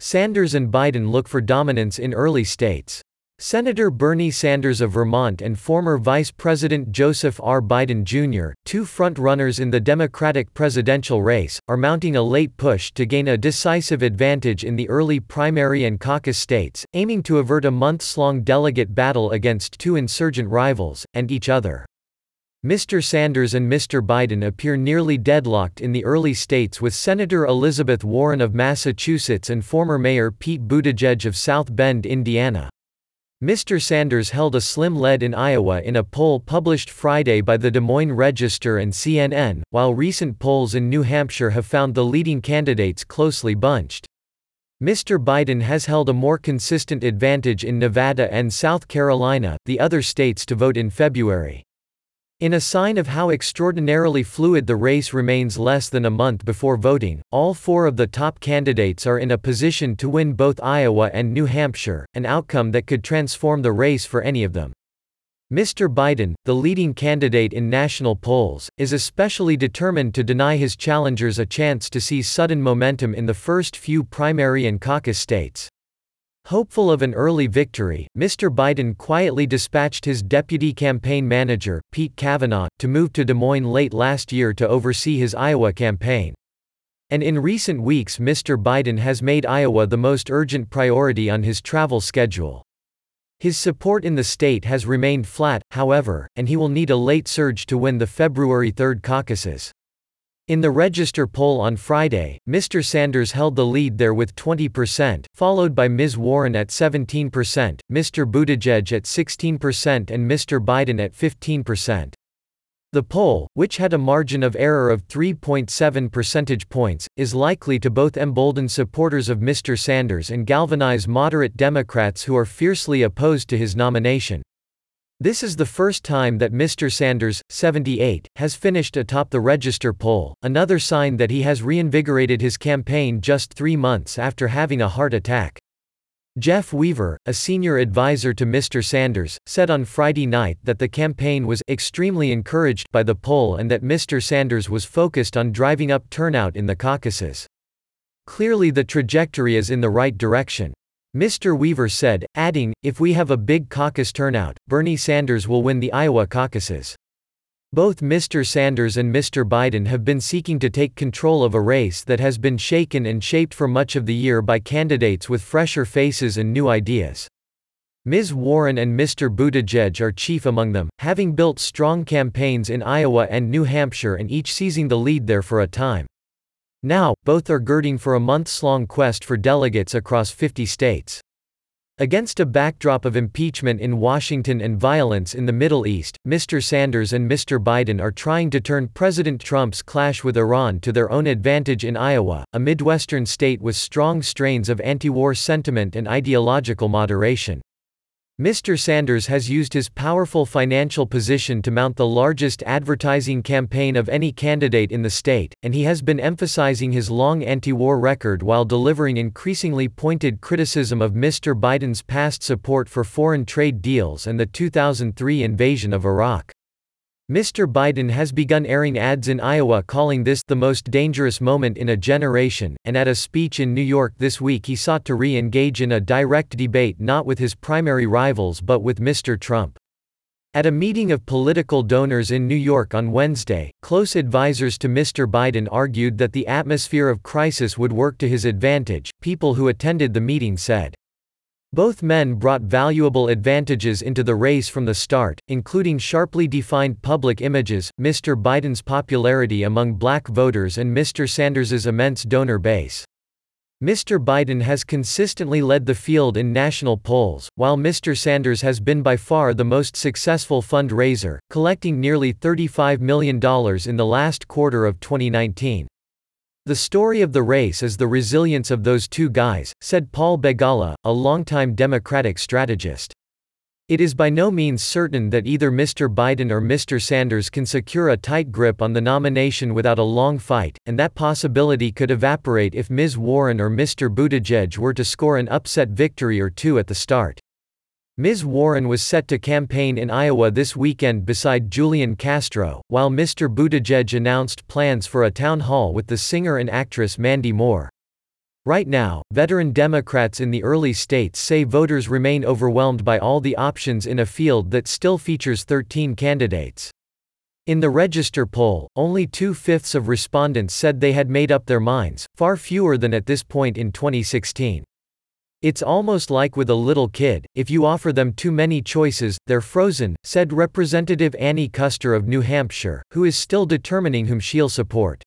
Sanders and Biden look for dominance in early states. Senator Bernie Sanders of Vermont and former Vice President Joseph R. Biden Jr., two front-runners in the Democratic presidential race, are mounting a late push to gain a decisive advantage in the early primary and caucus states, aiming to avert a months-long delegate battle against two insurgent rivals, and each other. Mr. Sanders and Mr. Biden appear nearly deadlocked in the early states with Senator Elizabeth Warren of Massachusetts and former Mayor Pete Buttigieg of South Bend, Indiana. Mr. Sanders held a slim lead in Iowa in a poll published Friday by the Des Moines Register and CNN, while recent polls in New Hampshire have found the leading candidates closely bunched. Mr. Biden has held a more consistent advantage in Nevada and South Carolina, the other states to vote in February. In a sign of how extraordinarily fluid the race remains less than a month before voting, all four of the top candidates are in a position to win both Iowa and New Hampshire, an outcome that could transform the race for any of them. Mr. Biden, the leading candidate in national polls, is especially determined to deny his challengers a chance to see sudden momentum in the first few primary and caucus states. Hopeful of an early victory, Mr. Biden quietly dispatched his deputy campaign manager, Pete Kavanaugh, to move to Des Moines late last year to oversee his Iowa campaign. And in recent weeks Mr. Biden has made Iowa the most urgent priority on his travel schedule. His support in the state has remained flat, however, and he will need a late surge to win the February 3 caucuses. In the Register poll on Friday, Mr. Sanders held the lead there with 20%, followed by Ms. Warren at 17%, Mr. Buttigieg at 16% and Mr. Biden at 15%. The poll, which had a margin of error of 3.7 percentage points, is likely to both embolden supporters of Mr. Sanders and galvanize moderate Democrats who are fiercely opposed to his nomination. This is the first time that Mr. Sanders, 78, has finished atop the register poll, another sign that he has reinvigorated his campaign just three months after having a heart attack. Jeff Weaver, a senior advisor to Mr. Sanders, said on Friday night that the campaign was extremely encouraged by the poll and that Mr. Sanders was focused on driving up turnout in the caucuses. Clearly the trajectory is in the right direction. Mr. Weaver said, adding, if we have a big caucus turnout, Bernie Sanders will win the Iowa caucuses. Both Mr. Sanders and Mr. Biden have been seeking to take control of a race that has been shaken and shaped for much of the year by candidates with fresher faces and new ideas. Ms. Warren and Mr. Buttigieg are chief among them, having built strong campaigns in Iowa and New Hampshire and each seizing the lead there for a time. Now, both are girding for a months-long quest for delegates across 50 states. Against a backdrop of impeachment in Washington and violence in the Middle East, Mr. Sanders and Mr. Biden are trying to turn President Trump's clash with Iran to their own advantage in Iowa, a Midwestern state with strong strains of anti-war sentiment and ideological moderation. Mr. Sanders has used his powerful financial position to mount the largest advertising campaign of any candidate in the state, and he has been emphasizing his long anti-war record while delivering increasingly pointed criticism of Mr. Biden's past support for foreign trade deals and the 2003 invasion of Iraq. Mr. Biden has begun airing ads in Iowa calling this the most dangerous moment in a generation, and at a speech in New York this week he sought to re-engage in a direct debate not with his primary rivals but with Mr. Trump. At a meeting of political donors in New York on Wednesday, close advisers to Mr. Biden argued that the atmosphere of crisis would work to his advantage, people who attended the meeting said. Both men brought valuable advantages into the race from the start, including sharply defined public images, Mr. Biden's popularity among black voters and Mr. Sanders's immense donor base. Mr. Biden has consistently led the field in national polls, while Mr. Sanders has been by far the most successful fundraiser, collecting nearly $35 million in the last quarter of 2019. The story of the race is the resilience of those two guys, said Paul Begala, a longtime Democratic strategist. It is by no means certain that either Mr. Biden or Mr. Sanders can secure a tight grip on the nomination without a long fight, and that possibility could evaporate if Ms. Warren or Mr. Buttigieg were to score an upset victory or two at the start. Ms. Warren was set to campaign in Iowa this weekend beside Julian Castro, while Mr. Buttigieg announced plans for a town hall with the singer and actress Mandy Moore. Right now, veteran Democrats in the early states say voters remain overwhelmed by all the options in a field that still features 13 candidates. In the Register poll, only two fifths of respondents said they had made up their minds, far fewer than at this point in 2016. It's almost like with a little kid, if you offer them too many choices, they're frozen, said Representative Annie Kuster of New Hampshire, who is still determining whom she'll support.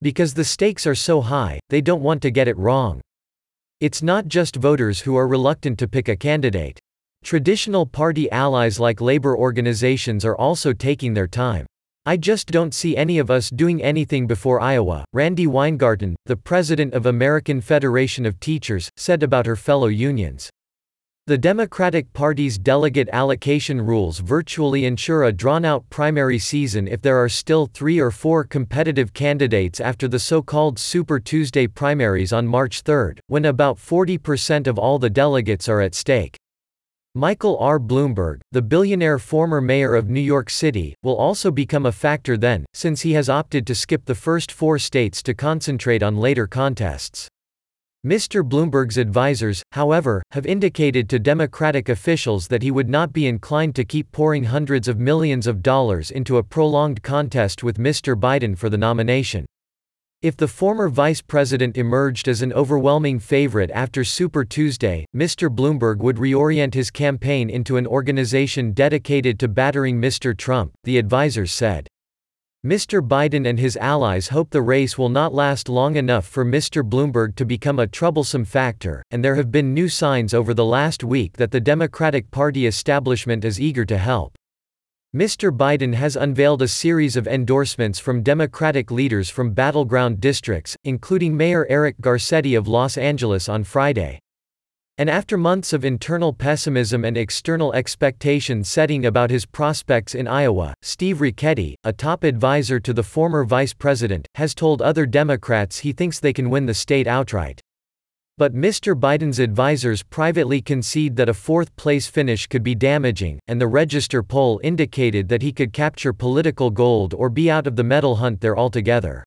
Because the stakes are so high, they don't want to get it wrong. It's not just voters who are reluctant to pick a candidate. Traditional party allies like labor organizations are also taking their time. I just don't see any of us doing anything before Iowa, Randi Weingarten, the president of American Federation of Teachers, said about her fellow unions. The Democratic Party's delegate allocation rules virtually ensure a drawn-out primary season if there are still three or four competitive candidates after the so-called Super Tuesday primaries on March 3, when about 40% of all the delegates are at stake. Michael R. Bloomberg, the billionaire former mayor of New York City, will also become a factor then, since he has opted to skip the first four states to concentrate on later contests. Mr. Bloomberg's advisers, however, have indicated to Democratic officials that he would not be inclined to keep pouring hundreds of millions of dollars into a prolonged contest with Mr. Biden for the nomination. If the former vice president emerged as an overwhelming favorite after Super Tuesday, Mr. Bloomberg would reorient his campaign into an organization dedicated to battering Mr. Trump, the advisers said. Mr. Biden and his allies hope the race will not last long enough for Mr. Bloomberg to become a troublesome factor, and there have been new signs over the last week that the Democratic Party establishment is eager to help. Mr. Biden has unveiled a series of endorsements from Democratic leaders from battleground districts, including Mayor Eric Garcetti of Los Angeles on Friday. And after months of internal pessimism and external expectation setting about his prospects in Iowa, Steve Ricchetti, a top advisor to the former vice president, has told other Democrats he thinks they can win the state outright. But Mr. Biden's advisers privately concede that a fourth place finish could be damaging, and the Register poll indicated that he could capture political gold or be out of the medal hunt there altogether.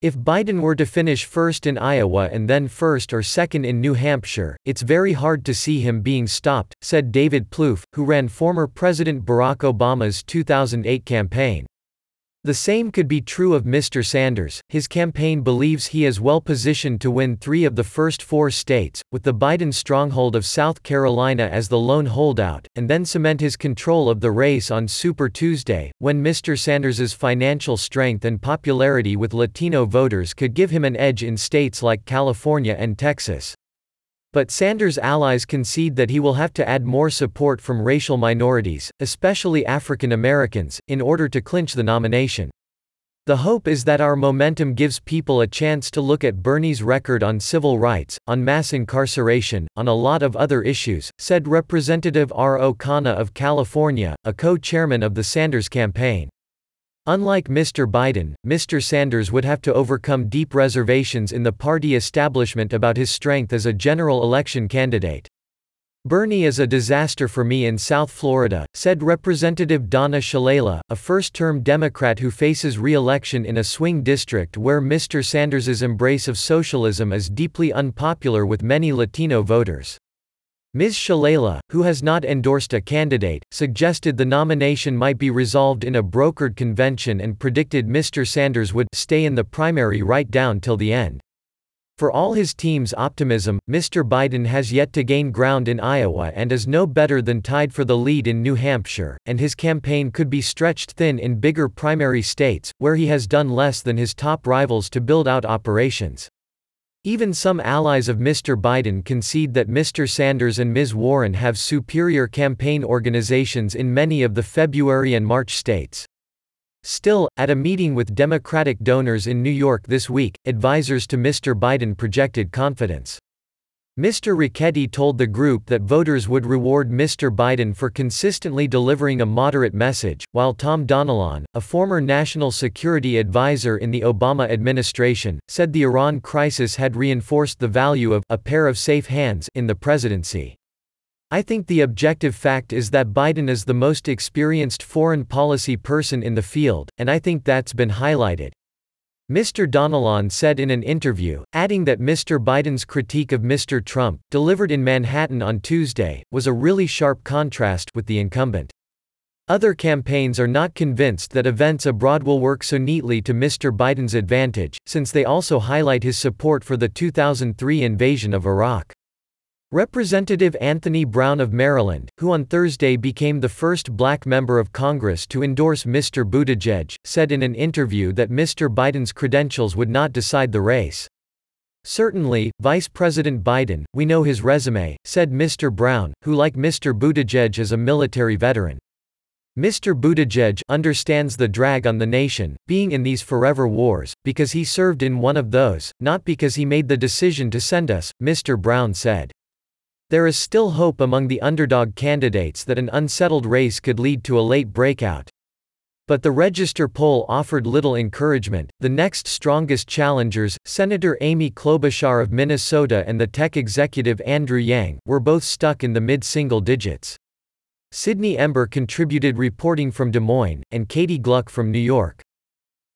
If Biden were to finish first in Iowa and then first or second in New Hampshire, it's very hard to see him being stopped, said David Plouffe, who ran former President Barack Obama's 2008 campaign. The same could be true of Mr. Sanders. His campaign believes he is well positioned to win three of the first four states, with the Biden stronghold of South Carolina as the lone holdout, and then cement his control of the race on Super Tuesday, when Mr. Sanders's financial strength and popularity with Latino voters could give him an edge in states like California and Texas. But Sanders' allies concede that he will have to add more support from racial minorities, especially African Americans, in order to clinch the nomination. The hope is that our momentum gives people a chance to look at Bernie's record on civil rights, on mass incarceration, on a lot of other issues, said Representative Ro Khanna of California, a co-chairman of the Sanders campaign. Unlike Mr. Biden, Mr. Sanders would have to overcome deep reservations in the party establishment about his strength as a general election candidate. Bernie is a disaster for me in South Florida, said Representative Donna Shalala, a first-term Democrat who faces re-election in a swing district where Mr. Sanders's embrace of socialism is deeply unpopular with many Latino voters. Ms. Shalala, who has not endorsed a candidate, suggested the nomination might be resolved in a brokered convention and predicted Mr. Sanders would stay in the primary right down till the end. For all his team's optimism, Mr. Biden has yet to gain ground in Iowa and is no better than tied for the lead in New Hampshire, and his campaign could be stretched thin in bigger primary states, where he has done less than his top rivals to build out operations. Even some allies of Mr. Biden concede that Mr. Sanders and Ms. Warren have superior campaign organizations in many of the February and March states. Still, at a meeting with Democratic donors in New York this week, advisers to Mr. Biden projected confidence. Mr. Ricchetti told the group that voters would reward Mr. Biden for consistently delivering a moderate message, while Tom Donilon, a former national security advisor in the Obama administration, said the Iran crisis had reinforced the value of a pair of safe hands in the presidency. I think the objective fact is that Biden is the most experienced foreign policy person in the field, and I think that's been highlighted. Mr. Donilon said in an interview, adding that Mr. Biden's critique of Mr. Trump, delivered in Manhattan on Tuesday, was a really sharp contrast with the incumbent. Other campaigns are not convinced that events abroad will work so neatly to Mr. Biden's advantage, since they also highlight his support for the 2003 invasion of Iraq. Representative Anthony Brown of Maryland, who on Thursday became the first black member of Congress to endorse Mr. Buttigieg, said in an interview that Mr. Biden's credentials would not decide the race. Certainly, Vice President Biden, we know his resume, said Mr. Brown, who like Mr. Buttigieg is a military veteran. Mr. Buttigieg understands the drag on the nation, being in these forever wars, because he served in one of those, not because he made the decision to send us, Mr. Brown said. There is still hope among the underdog candidates that an unsettled race could lead to a late breakout. But the Register poll offered little encouragement. The next strongest challengers, Senator Amy Klobuchar of Minnesota and the tech executive Andrew Yang, were both stuck in the mid single digits. Sydney Ember contributed reporting from Des Moines, and Katie Glueck from New York.